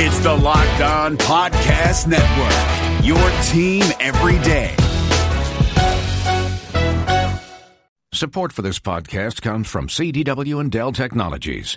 It's the Locked On Podcast Network, your team every day. Support for this podcast comes from CDW and Dell Technologies.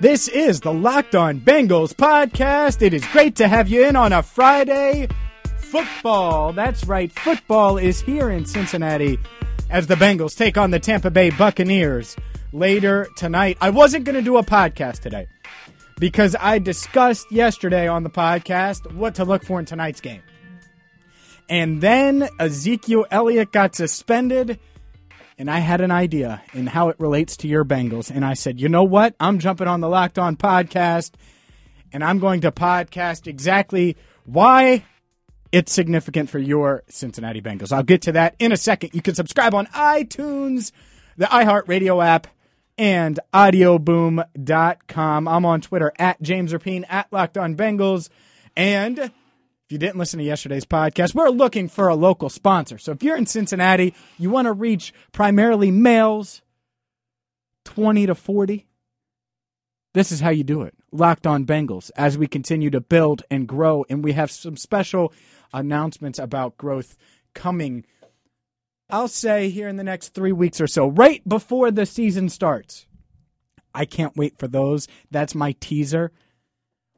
This is the Locked On Bengals podcast. It is great to have you in on a Friday. Football, that's right, football is here in Cincinnati as the Bengals take on the Tampa Bay Buccaneers later tonight. I wasn't going to do a podcast today because I discussed yesterday on the podcast what to look for in tonight's game. And then Ezekiel Elliott got suspended and I had an idea in how it relates to your Bengals. And I said, you know what? I'm jumping on the Locked On podcast, and I'm going to podcast exactly why it's significant for your Cincinnati Bengals. I'll get to that in a second. You can subscribe on iTunes, the iHeartRadio app, and audioboom.com. I'm on Twitter at James Rapien, at Locked On Bengals, and if you didn't listen to yesterday's podcast, we're looking for a local sponsor. So if you're in Cincinnati, you want to reach primarily males 20 to 40, this is how you do it. Locked on Bengals as we continue to build and grow. And we have some special announcements about growth coming, I'll say, here in the next three weeks or so, right before the season starts. I can't wait for those. That's my teaser.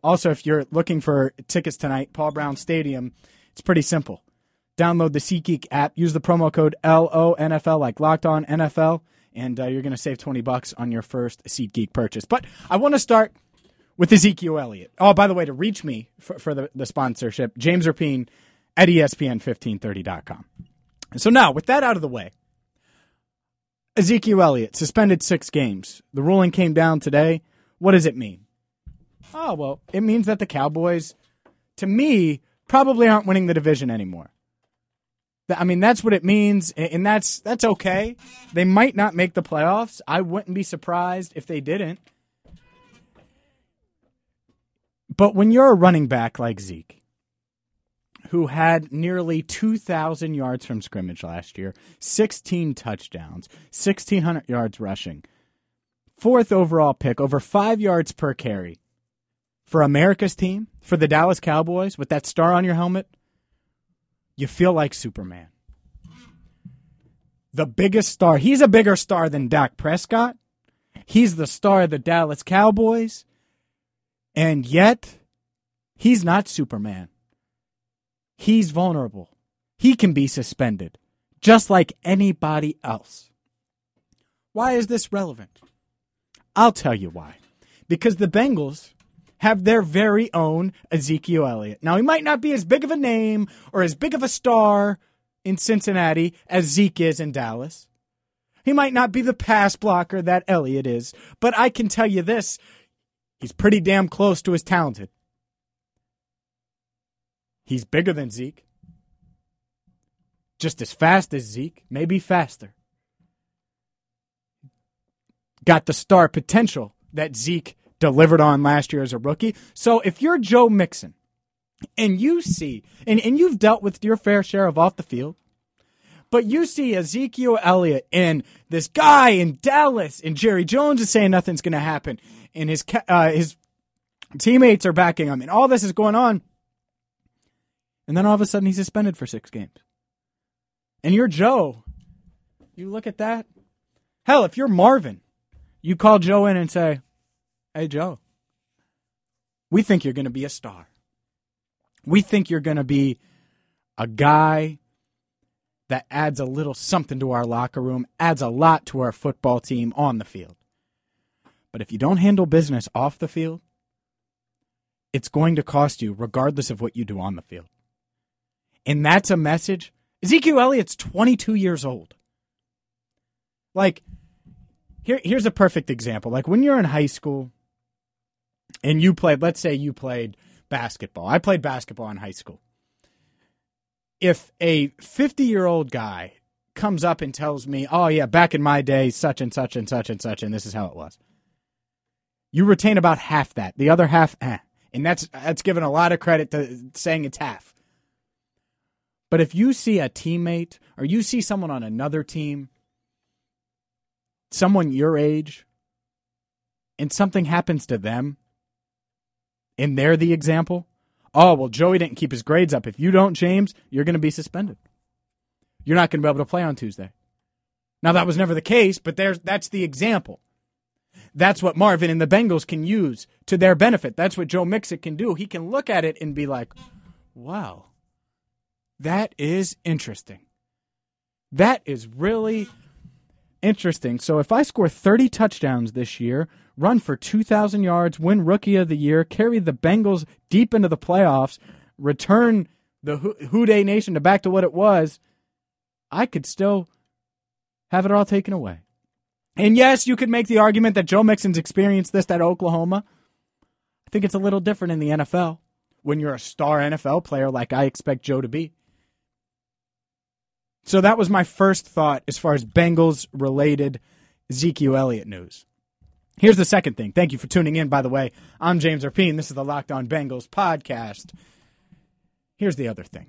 Also, if you're looking for tickets tonight, Paul Brown Stadium, it's pretty simple. Download the SeatGeek app, use the promo code LONFL, like Locked On NFL, and uh, you're going to save 20 bucks on your first SeatGeek purchase. But I want to start with Ezekiel Elliott. Oh, by the way, to reach me for, for the, the sponsorship, James Rapien at ESPN1530.com. So now, with that out of the way, Ezekiel Elliott suspended six games. The ruling came down today. What does it mean? Oh, well, it means that the Cowboys, to me, probably aren't winning the division anymore. I mean, that's what it means, and that's that's okay. They might not make the playoffs. I wouldn't be surprised if they didn't. But when you're a running back like Zeke, who had nearly 2,000 yards from scrimmage last year, 16 touchdowns, 1,600 yards rushing, fourth overall pick, over five yards per carry, for America's team, for the Dallas Cowboys, with that star on your helmet, you feel like Superman. The biggest star. He's a bigger star than Dak Prescott. He's the star of the Dallas Cowboys. And yet, he's not Superman. He's vulnerable. He can be suspended, just like anybody else. Why is this relevant? I'll tell you why. Because the Bengals have their very own Ezekiel Elliott. Now, he might not be as big of a name or as big of a star in Cincinnati as Zeke is in Dallas. He might not be the pass blocker that Elliott is, but I can tell you this he's pretty damn close to as talented. He's bigger than Zeke. Just as fast as Zeke, maybe faster. Got the star potential that Zeke delivered on last year as a rookie. So if you're Joe Mixon and you see, and, and you've dealt with your fair share of off the field, but you see Ezekiel Elliott and this guy in Dallas, and Jerry Jones is saying nothing's going to happen, and his uh, his teammates are backing him, and all this is going on, and then all of a sudden he's suspended for six games. And you're Joe. You look at that. Hell, if you're Marvin, you call Joe in and say, Hey, Joe, We think you're going to be a star. We think you're going to be a guy that adds a little something to our locker room, adds a lot to our football team on the field. But if you don't handle business off the field, it's going to cost you regardless of what you do on the field. And that's a message. Ezekiel Elliott's 22 years old. Like, here, here's a perfect example. Like when you're in high school and you played, let's say you played basketball. I played basketball in high school. If a 50 year old guy comes up and tells me, oh, yeah, back in my day, such and such and such and such, and this is how it was, you retain about half that. The other half, eh. And that's, that's given a lot of credit to saying it's half. But if you see a teammate or you see someone on another team someone your age and something happens to them and they're the example, oh, well, Joey didn't keep his grades up. If you don't, James, you're going to be suspended. You're not going to be able to play on Tuesday. Now, that was never the case, but there's, that's the example. That's what Marvin and the Bengals can use to their benefit. That's what Joe Mixon can do. He can look at it and be like, wow, that is interesting. That is really Interesting. So if I score 30 touchdowns this year, run for 2,000 yards, win Rookie of the Year, carry the Bengals deep into the playoffs, return the Who Dey Nation to back to what it was, I could still have it all taken away. And yes, you could make the argument that Joe Mixon's experienced this at Oklahoma. I think it's a little different in the NFL when you're a star NFL player like I expect Joe to be. So that was my first thought as far as Bengals related Ezekiel Elliott news. Here's the second thing. Thank you for tuning in, by the way. I'm James Rapien. This is the Locked On Bengals podcast. Here's the other thing.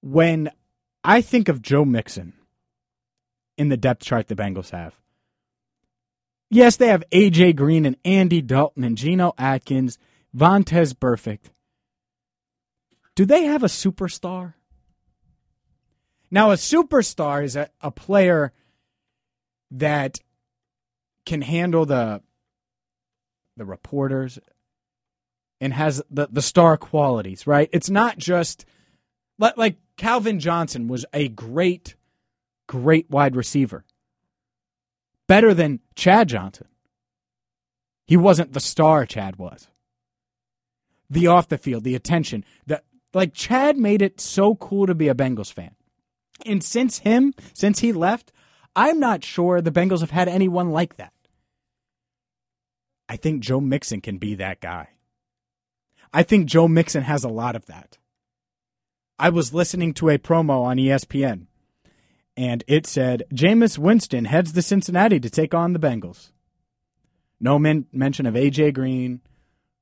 When I think of Joe Mixon in the depth chart the Bengals have, yes, they have A.J. Green and Andy Dalton and Geno Atkins, Vontaze Burfict. Do they have a superstar? Now, a superstar is a, a player that can handle the the reporters and has the, the star qualities, right? It's not just like Calvin Johnson was a great, great wide receiver. Better than Chad Johnson. He wasn't the star Chad was. The off the field, the attention. The, like Chad made it so cool to be a Bengals fan. And since him, since he left, I'm not sure the Bengals have had anyone like that. I think Joe Mixon can be that guy. I think Joe Mixon has a lot of that. I was listening to a promo on ESPN, and it said Jameis Winston heads to Cincinnati to take on the Bengals. No men- mention of AJ Green,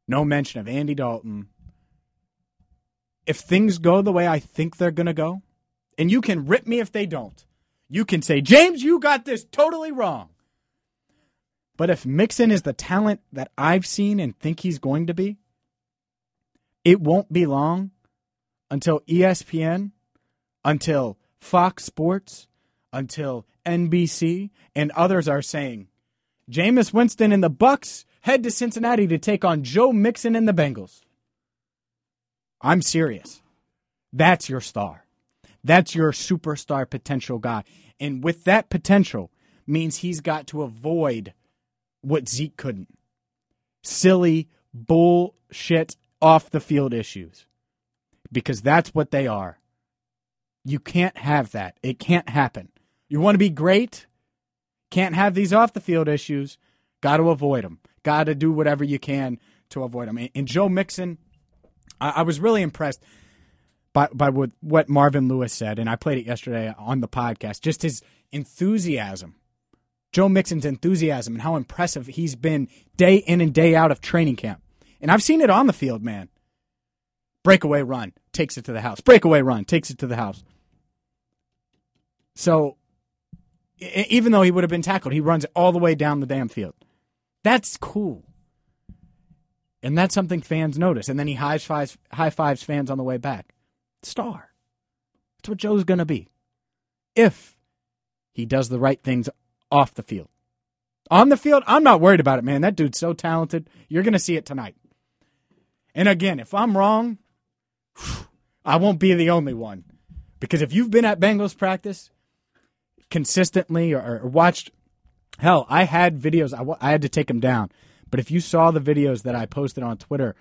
no mention of Andy Dalton. If things go the way I think they're going to go, and you can rip me if they don't. You can say, James, you got this totally wrong. But if Mixon is the talent that I've seen and think he's going to be, it won't be long until ESPN, until Fox Sports, until NBC, and others are saying, Jameis Winston and the Bucks head to Cincinnati to take on Joe Mixon and the Bengals. I'm serious. That's your star. That's your superstar potential guy. And with that potential means he's got to avoid what Zeke couldn't. Silly bullshit off the field issues. Because that's what they are. You can't have that. It can't happen. You want to be great? Can't have these off the field issues. Got to avoid them. Got to do whatever you can to avoid them. And Joe Mixon, I, I was really impressed by, by what, what Marvin Lewis said, and I played it yesterday on the podcast, just his enthusiasm. Joe Mixon's enthusiasm and how impressive he's been day in and day out of training camp. And I've seen it on the field, man. Breakaway run, takes it to the house. Breakaway run, takes it to the house. So even though he would have been tackled, he runs all the way down the damn field. That's cool. And that's something fans notice. And then he high fives, high fives fans on the way back star. That's what Joe's going to be. If he does the right things off the field. On the field, I'm not worried about it, man. That dude's so talented. You're going to see it tonight. And again, if I'm wrong, I won't be the only one. Because if you've been at Bengals practice consistently or, watched, hell, I had videos, I, I had to take them down. But if you saw the videos that I posted on Twitter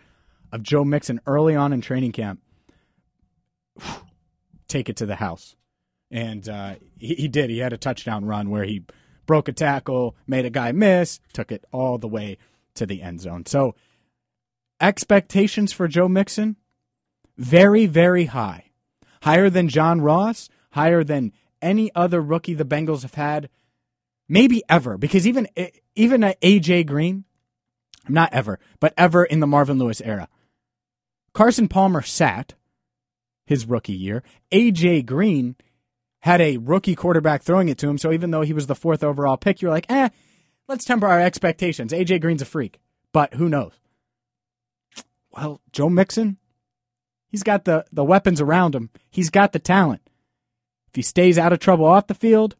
of Joe Mixon early on in training camp, take it to the house. And uh, he, he did. He had a touchdown run where he broke a tackle, made a guy miss, took it all the way to the end zone. So expectations for Joe Mixon very, very high. Higher than John Ross, higher than any other rookie the Bengals have had, maybe ever. Because even even AJ Green, not ever, but ever in the Marvin Lewis era. Carson Palmer sat his rookie year. AJ Green had a rookie quarterback throwing it to him. So even though he was the fourth overall pick, you're like, eh, let's temper our expectations. AJ Green's a freak, but who knows? Well, Joe Mixon, he's got the, the weapons around him. He's got the talent. If he stays out of trouble off the field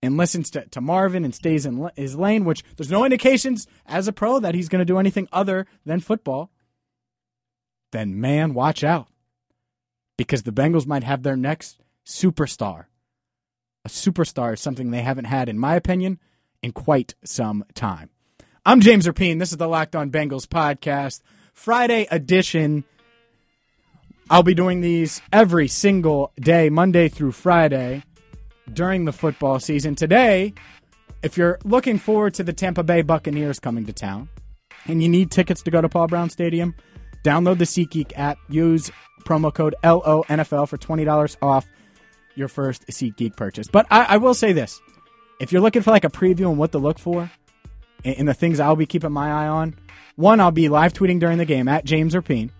and listens to, to Marvin and stays in his lane, which there's no indications as a pro that he's going to do anything other than football, then man, watch out. Because the Bengals might have their next superstar. A superstar is something they haven't had, in my opinion, in quite some time. I'm James Rapien. This is the Locked On Bengals podcast, Friday edition. I'll be doing these every single day, Monday through Friday, during the football season. Today, if you're looking forward to the Tampa Bay Buccaneers coming to town and you need tickets to go to Paul Brown Stadium, download the SeatGeek app, use promo code LONFL for $20 off your first SeatGeek purchase. But I, I, will say this: if you're looking for like a preview on what to look for, and, and, the things I'll be keeping my eye on, one I'll be live tweeting during the game at James Rapien.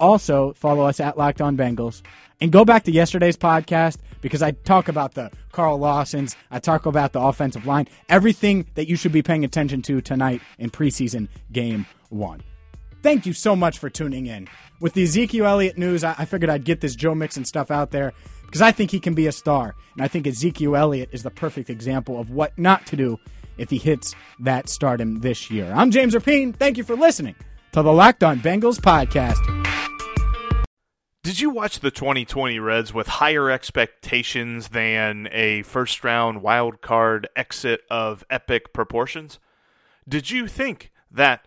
Also, follow us at Locked On Bengals. And go back to yesterday's podcast because I talk about the Carl Lawsons, I talk about the offensive line, everything that you should be paying attention to tonight in preseason game one. Thank you so much for tuning in. With the Ezekiel Elliott news, I, figured I'd get this Joe Mixon stuff out there because I think he can be a star. And I think Ezekiel Elliott is the perfect example of what not to do if he hits that stardom this year. I'm James Rapien. Thank you for listening to the Locked On Bengals podcast. Did you watch the 2020 Reds with higher expectations than a first round wild card exit of epic proportions? Did you think that